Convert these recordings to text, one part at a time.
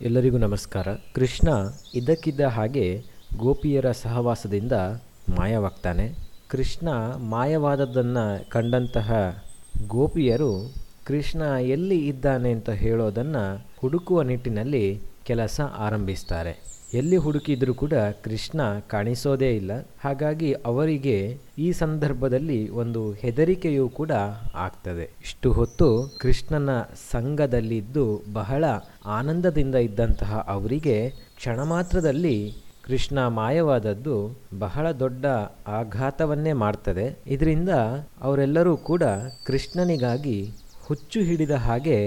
ಎಲ್ಲರಿಗೂ ನಮಸ್ಕಾರ. ಕೃಷ್ಣ ಇದಕ್ಕಿದ್ದ ಹಾಗೆ ಗೋಪಿಯರ ಸಹವಾಸದಿಂದ ಮಾಯವಾಗ್ತಾನೆ. ಕೃಷ್ಣ ಮಾಯವಾದದ್ದನ್ನು ಕಂಡಂತಹ ಗೋಪಿಯರು ಕೃಷ್ಣ ಎಲ್ಲಿ ಇದ್ದಾನೆ ಅಂತ ಹೇಳೋದನ್ನು ಹುಡುಕುವ ನಿಟ್ಟಿನಲ್ಲಿ ಕೆಲಸ ಆರಂಭಿಸ್ತಾರೆ. ಎಲ್ಲಿ ಹುಡುಕಿದರೂ ಕೂಡ ಕೃಷ್ಣ ಕಾಣಿಸೋದೇ ಇಲ್ಲ. ಹಾಗಾಗಿ ಅವರಿಗೆ ಈ ಸಂದರ್ಭದಲ್ಲಿ ಒಂದು ಹೆದರಿಕೆಯೂ ಕೂಡ ಆಗ್ತದೆ. ಇಷ್ಟು ಹೊತ್ತು ಕೃಷ್ಣನ ಸಂಘದಲ್ಲಿದ್ದು ಬಹಳ ಆನಂದದಿಂದ ಇದ್ದಂತಹ ಅವರಿಗೆ ಕ್ಷಣ ಮಾತ್ರದಲ್ಲಿ ಕೃಷ್ಣ ಮಾಯವಾದದ್ದು ಬಹಳ ದೊಡ್ಡ ಆಘಾತವನ್ನೇ ಮಾಡ್ತದೆ. ಇದರಿಂದ ಅವರೆಲ್ಲರೂ ಕೂಡ ಕೃಷ್ಣನಿಗಾಗಿ ಹುಚ್ಚು ಹಿಡಿದ ಹಾಗೆ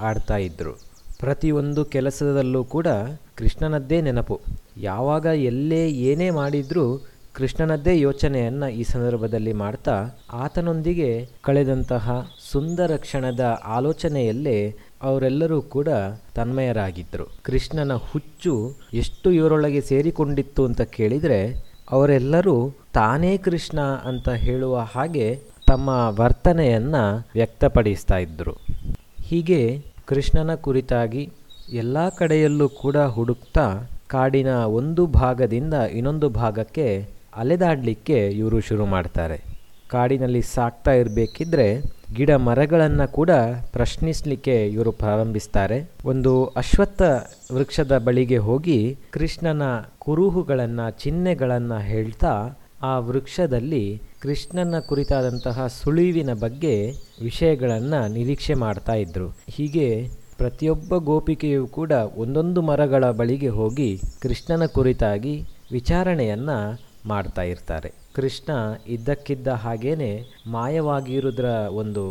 ಆಡ್ತಾ ಇದ್ರು. ಪ್ರತಿಯೊಂದು ಕೆಲಸದಲ್ಲೂ ಕೂಡ ಕೃಷ್ಣನದ್ದೇ ನೆನಪು. ಯಾವಾಗ ಎಲ್ಲೇ ಏನೇ ಮಾಡಿದರೂ ಕೃಷ್ಣನದ್ದೇ ಯೋಚನೆಯನ್ನು ಈ ಸಂದರ್ಭದಲ್ಲಿ ಮಾಡ್ತಾ ಆತನೊಂದಿಗೆ ಕಳೆದಂತಹ ಸುಂದರ ಕ್ಷಣದ ಆಲೋಚನೆಯಲ್ಲೇ ಅವರೆಲ್ಲರೂ ಕೂಡ ತನ್ಮಯರಾಗಿದ್ದರು. ಕೃಷ್ಣನ ಹುಚ್ಚು ಎಷ್ಟು ಇವರೊಳಗೆ ಸೇರಿಕೊಂಡಿತ್ತು ಅಂತ ಕೇಳಿದರೆ, ಅವರೆಲ್ಲರೂ ತಾನೇ ಕೃಷ್ಣ ಅಂತ ಹೇಳುವ ಹಾಗೆ ತಮ್ಮ ವರ್ತನೆಯನ್ನು ವ್ಯಕ್ತಪಡಿಸ್ತಾ ಇದ್ದರು. ಹೀಗೆ ಕೃಷ್ಣನ ಕುರಿತಾಗಿ ಎಲ್ಲ ಕಡೆಯಲ್ಲೂ ಕೂಡ ಹುಡುಕ್ತಾ ಕಾಡಿನ ಒಂದು ಭಾಗದಿಂದ ಇನ್ನೊಂದು ಭಾಗಕ್ಕೆ ಅಲೆದಾಡಲಿಕ್ಕೆ ಇವರು ಶುರು ಮಾಡ್ತಾರೆ. ಕಾಡಿನಲ್ಲಿ ಸಾಕ್ತಾ ಇರಬೇಕಿದ್ರೆ ಗಿಡ ಮರಗಳನ್ನು ಕೂಡ ಪ್ರಶ್ನಿಸಲಿಕ್ಕೆ ಇವರು ಪ್ರಾರಂಭಿಸ್ತಾರೆ. ಒಂದು ಅಶ್ವತ್ಥ ವೃಕ್ಷದ ಬಳಿಗೆ ಹೋಗಿ ಕೃಷ್ಣನ ಕುರುಹುಗಳನ್ನು, ಚಿಹ್ನೆಗಳನ್ನು ಹೇಳ್ತಾ ಆ ವೃಕ್ಷದಲ್ಲಿ ಕೃಷ್ಣನ ಕುರಿತಾದಂತಹ ಸುಳಿವಿನ ಬಗ್ಗೆ ವಿಷಯಗಳನ್ನು ನಿರೀಕ್ಷೆ ಮಾಡ್ತಾ ಇದ್ರು. ಹೀಗೆ ಪ್ರತಿಯೊಬ್ಬ ಗೋಪಿಕೆಯೂ ಕೂಡ ಒಂದೊಂದು ಮರಗಳ ಬಳಿಗೆ ಹೋಗಿ ಕೃಷ್ಣನ ಕುರಿತಾಗಿ ವಿಚಾರಣೆಯನ್ನು ಮಾಡ್ತಾ ಇರ್ತಾರೆ. ಕೃಷ್ಣ ಇದ್ದಕ್ಕಿದ್ದ ಹಾಗೇನೆ ಮಾಯವಾಗಿರುವುದರ ಒಂದು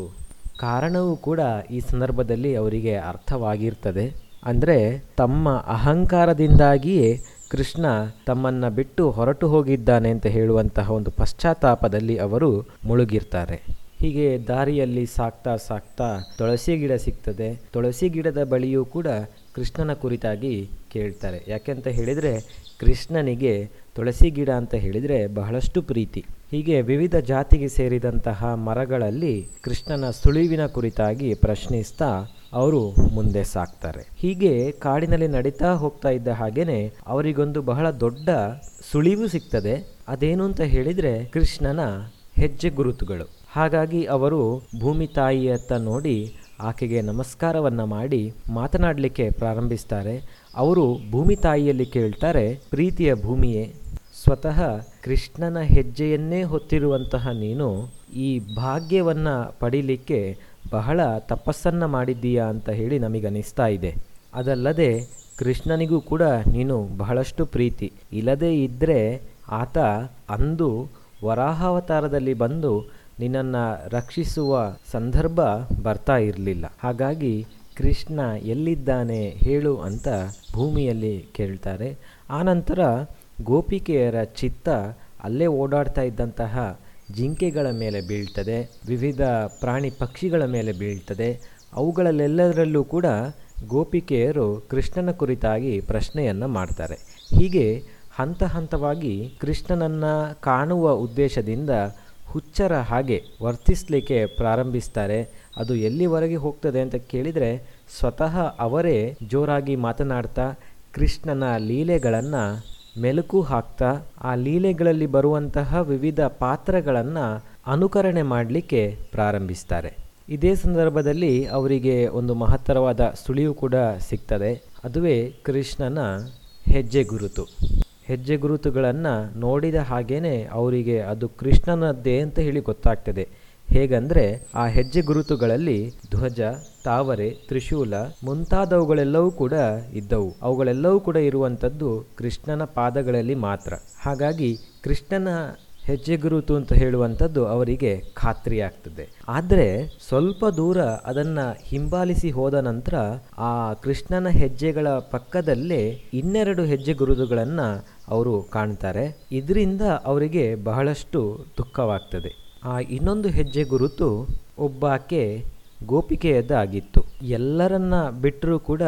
ಕಾರಣವೂ ಕೂಡ ಈ ಸಂದರ್ಭದಲ್ಲಿ ಅವರಿಗೆ ಅರ್ಥವಾಗಿರ್ತದೆ. ಅಂದರೆ ತಮ್ಮ ಅಹಂಕಾರದಿಂದಾಗಿಯೇ ಕೃಷ್ಣ ತಮ್ಮನ್ನು ಬಿಟ್ಟು ಹೊರಟು ಹೋಗಿದ್ದಾನೆ ಅಂತ ಹೇಳುವಂತಹ ಒಂದು ಪಶ್ಚಾತ್ತಾಪದಲ್ಲಿ ಅವರು ಮುಳುಗಿರ್ತಾರೆ. ಹೀಗೆ ದಾರಿಯಲ್ಲಿ ಸಾಕ್ತಾ ಸಾಕ್ತಾ ತುಳಸಿ ಗಿಡ ಸಿಗ್ತದೆ. ತುಳಸಿ ಗಿಡದ ಬಳಿಯೂ ಕೂಡ ಕೃಷ್ಣನ ಕುರಿತಾಗಿ ಕೇಳ್ತಾರೆ. ಯಾಕೆಂತ ಹೇಳಿದರೆ ಕೃಷ್ಣನಿಗೆ ತುಳಸಿ ಗಿಡ ಅಂತ ಹೇಳಿದರೆ ಬಹಳಷ್ಟು ಪ್ರೀತಿ. ಹೀಗೆ ವಿವಿಧ ಜಾತಿಗೆ ಸೇರಿದಂತಹ ಮರಗಳಲ್ಲಿ ಕೃಷ್ಣನ ಸುಳಿವಿನ ಕುರಿತಾಗಿ ಪ್ರಶ್ನಿಸ್ತಾ ಅವರು ಮುಂದೆ ಸಾಕ್ತಾರೆ. ಹೀಗೆ ಕಾಡಿನಲ್ಲಿ ನಡೀತಾ ಹೋಗ್ತಾ ಇದ್ದ ಹಾಗೇನೆ ಅವರಿಗೊಂದು ಬಹಳ ದೊಡ್ಡ ಸುಳಿವು ಸಿಗ್ತದೆ. ಅದೇನು ಅಂತ ಹೇಳಿದರೆ ಕೃಷ್ಣನ ಹೆಜ್ಜೆ ಗುರುತುಗಳು. ಹಾಗಾಗಿ ಅವರು ಭೂಮಿ ತಾಯಿಯತ್ತ ನೋಡಿ ಆಕೆಗೆ ನಮಸ್ಕಾರವನ್ನು ಮಾಡಿ ಮಾತನಾಡಲಿಕ್ಕೆ ಪ್ರಾರಂಭಿಸ್ತಾರೆ. ಅವರು ಭೂಮಿ ತಾಯಿಯಲ್ಲಿ ಕೇಳ್ತಾರೆ, ಪ್ರೀತಿಯ ಭೂಮಿಯೇ ಸ್ವತಃ ಕೃಷ್ಣನ ಹೆಜ್ಜೆಯನ್ನೇ ಹೊತ್ತಿರುವಂತಹ ನೀನು ಈ ಭಾಗ್ಯವನ್ನು ಪಡೀಲಿಕ್ಕೆ ಬಹಳ ತಪಸ್ಸನ್ನು ಮಾಡಿದ್ದೀಯಾ ಅಂತ ಹೇಳಿ ನಮಗನಿಸ್ತಾ ಇದೆ. ಅದಲ್ಲದೆ ಕೃಷ್ಣನಿಗೂ ಕೂಡ ನೀನು ಬಹಳಷ್ಟು ಪ್ರೀತಿ. ಇಲ್ಲದೇ ಇದ್ದರೆ ಆತ ಅಂದು ವರಾಹಾವತಾರದಲ್ಲಿ ಬಂದು ನಿನ್ನನ್ನು ರಕ್ಷಿಸುವ ಸಂದರ್ಭ ಬರ್ತಾ ಇರಲಿಲ್ಲ. ಹಾಗಾಗಿ ಕೃಷ್ಣ ಎಲ್ಲಿದ್ದಾನೆ ಹೇಳು ಅಂತ ಭೂಮಿಯಲ್ಲಿ ಕೇಳ್ತಾರೆ. ಆನಂತರ ಗೋಪಿಕೆಯರ ಚಿತ್ತ ಅಲ್ಲೇ ಓಡಾಡ್ತಾ ಇದ್ದಂತಹ ಜಿಂಕೆಗಳ ಮೇಲೆ ಬೀಳ್ತದೆ, ವಿವಿಧ ಪ್ರಾಣಿ ಪಕ್ಷಿಗಳ ಮೇಲೆ ಬೀಳ್ತದೆ. ಅವುಗಳಲ್ಲೆಲ್ಲದರಲ್ಲೂ ಕೂಡ ಗೋಪಿಕೆಯರು ಕೃಷ್ಣನ ಕುರಿತಾಗಿ ಪ್ರಶ್ನೆಯನ್ನು ಮಾಡ್ತಾರೆ. ಹೀಗೆ ಹಂತ ಹಂತವಾಗಿ ಕೃಷ್ಣನನ್ನು ಕಾಣುವ ಉದ್ದೇಶದಿಂದ ಹುಚ್ಚರ ಹಾಗೆ ವರ್ತಿಸಲಿಕ್ಕೆ ಪ್ರಾರಂಭಿಸ್ತಾರೆ. ಅದು ಎಲ್ಲಿವರೆಗೆ ಹೋಗ್ತದೆ ಅಂತ ಕೇಳಿದರೆ ಸ್ವತಃ ಅವರೇ ಜೋರಾಗಿ ಮಾತನಾಡ್ತಾ ಕೃಷ್ಣನ ಲೀಲೆಗಳನ್ನು ಮೆಲುಕು ಹಾಕ್ತಾ ಆ ಲೀಲೆಗಳಲ್ಲಿ ಬರುವಂತಹ ವಿವಿಧ ಪಾತ್ರಗಳನ್ನು ಅನುಕರಣೆ ಮಾಡಲಿಕ್ಕೆ ಪ್ರಾರಂಭಿಸ್ತಾರೆ. ಇದೇ ಸಂದರ್ಭದಲ್ಲಿ ಅವರಿಗೆ ಒಂದು ಮಹತ್ತರವಾದ ಸುಳಿವು ಕೂಡ ಸಿಗ್ತದೆ. ಅದುವೇ ಕೃಷ್ಣನ ಹೆಜ್ಜೆ ಗುರುತು. ಹೆಜ್ಜೆ ಗುರುತುಗಳನ್ನು ನೋಡಿದ ಹಾಗೇ ಅವರಿಗೆ ಅದು ಕೃಷ್ಣನದ್ದೇ ಅಂತ ಹೇಳಿ ಗೊತ್ತಾಗ್ತದೆ. ಹೇಗಂದರೆ ಆ ಹೆಜ್ಜೆ ಗುರುತುಗಳಲ್ಲಿ ಧ್ವಜ, ತಾವರೆ, ತ್ರಿಶೂಲ ಮುಂತಾದವುಗಳೆಲ್ಲವೂ ಕೂಡ ಇದ್ದವು. ಅವುಗಳೆಲ್ಲವೂ ಕೂಡ ಇರುವಂಥದ್ದು ಕೃಷ್ಣನ ಪಾದಗಳಲ್ಲಿ ಮಾತ್ರ. ಹಾಗಾಗಿ ಕೃಷ್ಣನ ಹೆಜ್ಜೆ ಗುರುತು ಅಂತ ಹೇಳುವಂಥದ್ದು ಅವರಿಗೆ ಖಾತ್ರಿಯಾಗ್ತದೆ ಆದರೆ ಸ್ವಲ್ಪ ದೂರ ಅದನ್ನು ಹಿಂಬಾಲಿಸಿ ಹೋದ ನಂತರ ಆ ಕೃಷ್ಣನ ಹೆಜ್ಜೆಗಳ ಪಕ್ಕದಲ್ಲೇ ಇನ್ನೆರಡು ಹೆಜ್ಜೆ ಗುರುತುಗಳನ್ನು ಅವರು ಕಾಣ್ತಾರೆ. ಇದರಿಂದ ಅವರಿಗೆ ಬಹಳಷ್ಟು ದುಃಖವಾಗ್ತದೆ. ಆ ಇನ್ನೊಂದು ಹೆಜ್ಜೆ ಗುರುತು ಒಬ್ಬಾಕೆ ಗೋಪಿಕೆಯದ್ದಾಗಿತ್ತು. ಎಲ್ಲರನ್ನ ಬಿಟ್ಟರೂ ಕೂಡ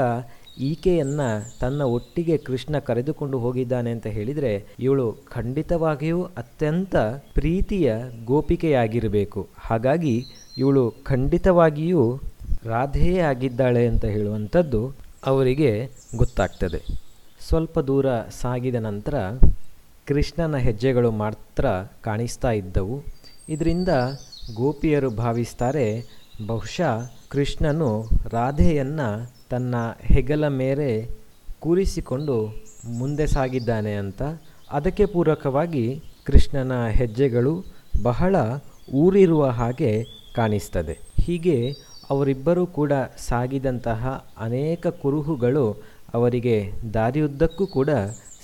ಈಕೆಯನ್ನು ತನ್ನ ಒಟ್ಟಿಗೆ ಕೃಷ್ಣ ಕರೆದುಕೊಂಡು ಹೋಗಿದ್ದಾನೆ ಅಂತ ಹೇಳಿದರೆ ಇವಳು ಖಂಡಿತವಾಗಿಯೂ ಅತ್ಯಂತ ಪ್ರೀತಿಯ ಗೋಪಿಕೆಯಾಗಿರಬೇಕು. ಹಾಗಾಗಿ ಇವಳು ಖಂಡಿತವಾಗಿಯೂ ರಾಧೆಯೇ ಆಗಿದ್ದಾಳೆ ಅಂತ ಹೇಳುವಂಥದ್ದು ಅವರಿಗೆ ಗೊತ್ತಾಗ್ತದೆ. ಸ್ವಲ್ಪ ದೂರ ಸಾಗಿದ ನಂತರ ಕೃಷ್ಣನ ಹೆಜ್ಜೆಗಳು ಮಾತ್ರ ಕಾಣಿಸ್ತಾ ಇದ್ದವು. ಇದರಿಂದ ಗೋಪಿಯರು ಭಾವಿಸ್ತಾರೆ, ಬಹುಶಃ ಕೃಷ್ಣನು ರಾಧೆಯನ್ನು ತನ್ನ ಹೆಗಲ ಮೇಲೆ ಕೂರಿಸಿಕೊಂಡು ಮುಂದೆ ಸಾಗಿದ್ದಾನೆ ಅಂತ. ಅದಕ್ಕೆ ಪೂರಕವಾಗಿ ಕೃಷ್ಣನ ಹೆಜ್ಜೆಗಳು ಬಹಳ ಊರಿರುವ ಹಾಗೆ ಕಾಣಿಸ್ತದೆ. ಹೀಗೆ ಅವರಿಬ್ಬರೂ ಕೂಡ ಸಾಗಿದಂತಹ ಅನೇಕ ಕುರುಹುಗಳು ಅವರಿಗೆ ದಾರಿಯುದ್ದಕ್ಕೂ ಕೂಡ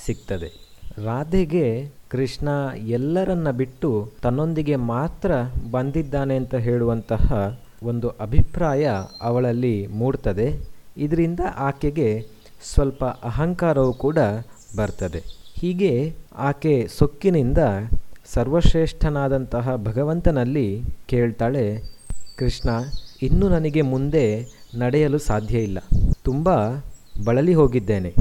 ಸಿಗ್ತದೆ. ರಾಧೆಗೆ ಕೃಷ್ಣ ಎಲ್ಲರನ್ನ ಬಿಟ್ಟು ತನ್ನೊಂದಿಗೆ ಮಾತ್ರ ಬಂದಿದ್ದಾನೆ ಅಂತ ಹೇಳುವಂತಹ ಒಂದು ಅಭಿಪ್ರಾಯ ಅವಳಲ್ಲಿ ಮೂಡ್ತದೆ. ಇದರಿಂದ ಆಕೆಗೆ ಸ್ವಲ್ಪ ಅಹಂಕಾರವೂ ಕೂಡ ಬರ್ತದೆ. ಹೀಗೆ ಆಕೆ ಸೊಕ್ಕಿನಿಂದ ಸರ್ವಶ್ರೇಷ್ಠನಾದಂತಹ ಭಗವಂತನಲ್ಲಿ ಕೇಳ್ತಾಳೆ, ಕೃಷ್ಣ, ಇನ್ನು ನನಗೆ ಮುಂದೆ ನಡೆಯಲು ಸಾಧ್ಯ ಇಲ್ಲ. ತುಂಬ ಬಳಲಿ ಹೋಗಿದ್ದೇನೆ.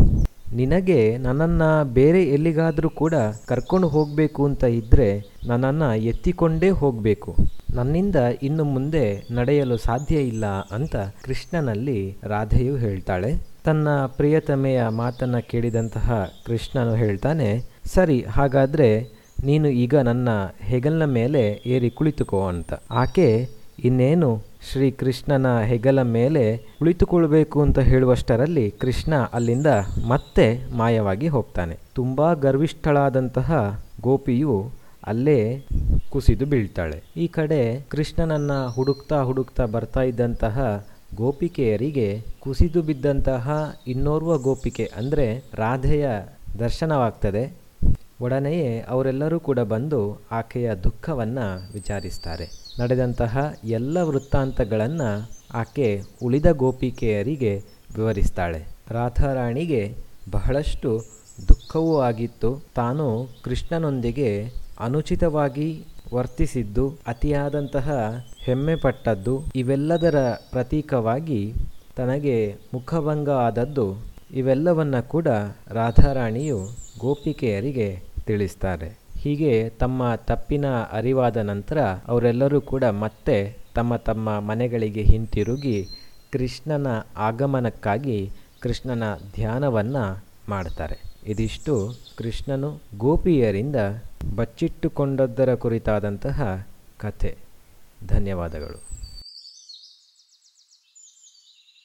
ನಿನಗೆ ನನ್ನನ್ನು ಬೇರೆ ಎಲ್ಲಿಗಾದರೂ ಕೂಡ ಕರ್ಕೊಂಡು ಹೋಗಬೇಕು ಅಂತ ಇದ್ದರೆ ನನ್ನನ್ನು ಎತ್ತಿಕೊಂಡೇ ಹೋಗಬೇಕು. ನನ್ನಿಂದ ಇನ್ನು ಮುಂದೆ ನಡೆಯಲು ಸಾಧ್ಯ ಇಲ್ಲ ಅಂತ ಕೃಷ್ಣನಲ್ಲಿ ರಾಧೆಯು ಹೇಳ್ತಾಳೆ. ತನ್ನ ಪ್ರಿಯತಮೆಯ ಮಾತನ್ನು ಕೇಳಿದಂತಹ ಕೃಷ್ಣನು ಹೇಳ್ತಾನೆ, ಸರಿ, ಹಾಗಾದರೆ ನೀನು ಈಗ ನನ್ನ ಹೆಗಲಿನ ಮೇಲೆ ಏರಿ ಕುಳಿತುಕೋ ಅಂತ. ಆಕೆ, ಇನ್ನೇನು? ಶ್ರೀ ಕೃಷ್ಣನ ಹೆಗಲ ಮೇಲೆ ಕುಳಿತುಕೊಳ್ಬೇಕು ಅಂತ ಹೇಳುವಷ್ಟರಲ್ಲಿ ಕೃಷ್ಣ ಅಲ್ಲಿಂದ ಮತ್ತೆ ಮಾಯವಾಗಿ ಹೋಗ್ತಾನೆ. ತುಂಬ ಗರ್ವಿಷ್ಠಳಾದಂತಹ ಗೋಪಿಯು ಅಲ್ಲೇ ಕುಸಿದು ಬೀಳ್ತಾಳೆ. ಈ ಕಡೆ ಕೃಷ್ಣನನ್ನ ಹುಡುಕ್ತಾ ಹುಡುಕ್ತಾ ಬರ್ತಾ ಇದ್ದಂತಹ ಗೋಪಿಕೆಯರಿಗೆ ಕುಸಿದು ಬಿದ್ದಂತಹ ಇನ್ನೋರ್ವ ಗೋಪಿಕೆ ಅಂದರೆ ರಾಧೆಯ ದರ್ಶನವಾಗ್ತದೆ. ಒಡನೆಯೇ ಅವರೆಲ್ಲರೂ ಕೂಡ ಬಂದು ಆಕೆಯ ದುಃಖವನ್ನು ವಿಚಾರಿಸ್ತಾರೆ. ನಡೆದಂತಹ ಎಲ್ಲ ವೃತ್ತಾಂತಗಳನ್ನು ಆಕೆ ಉಳಿದ ಗೋಪಿಕೆಯರಿಗೆ ವಿವರಿಸ್ತಾಳೆ. ರಾಧಾರಾಣಿಗೆ ಬಹಳಷ್ಟು ದುಃಖವೂ ಆಗಿತ್ತು. ತಾನು ಕೃಷ್ಣನೊಂದಿಗೆ ಅನುಚಿತವಾಗಿ ವರ್ತಿಸಿದ್ದು, ಅತಿಯಾದಂತಹ ಹೆಮ್ಮೆ ಪಟ್ಟದ್ದು, ಇವೆಲ್ಲದರ ಪ್ರತೀಕವಾಗಿ ತನಗೆ ಮುಖಭಂಗ ಆದದ್ದು, ಇವೆಲ್ಲವನ್ನ ಕೂಡ ರಾಧಾರಾಣಿಯು ಗೋಪಿಕೆಯರಿಗೆ ತಿಳಿಸ್ತಾರೆ. ಹೀಗೆ ತಮ್ಮ ತಪ್ಪಿನ ಅರಿವಾದ ನಂತರ ಅವರೆಲ್ಲರೂ ಕೂಡ ಮತ್ತೆ ತಮ್ಮ ತಮ್ಮ ಮನೆಗಳಿಗೆ ಹಿಂತಿರುಗಿ ಕೃಷ್ಣನ ಆಗಮನಕ್ಕಾಗಿ ಕೃಷ್ಣನ ಧ್ಯಾನವನ್ನು ಮಾಡ್ತಾರೆ. ಇದಿಷ್ಟು ಕೃಷ್ಣನು ಗೋಪಿಯರಿಂದ ಬಚ್ಚಿಟ್ಟುಕೊಂಡದ್ದರ ಕುರಿತಾದಂತಹ ಕಥೆ. ಧನ್ಯವಾದಗಳು.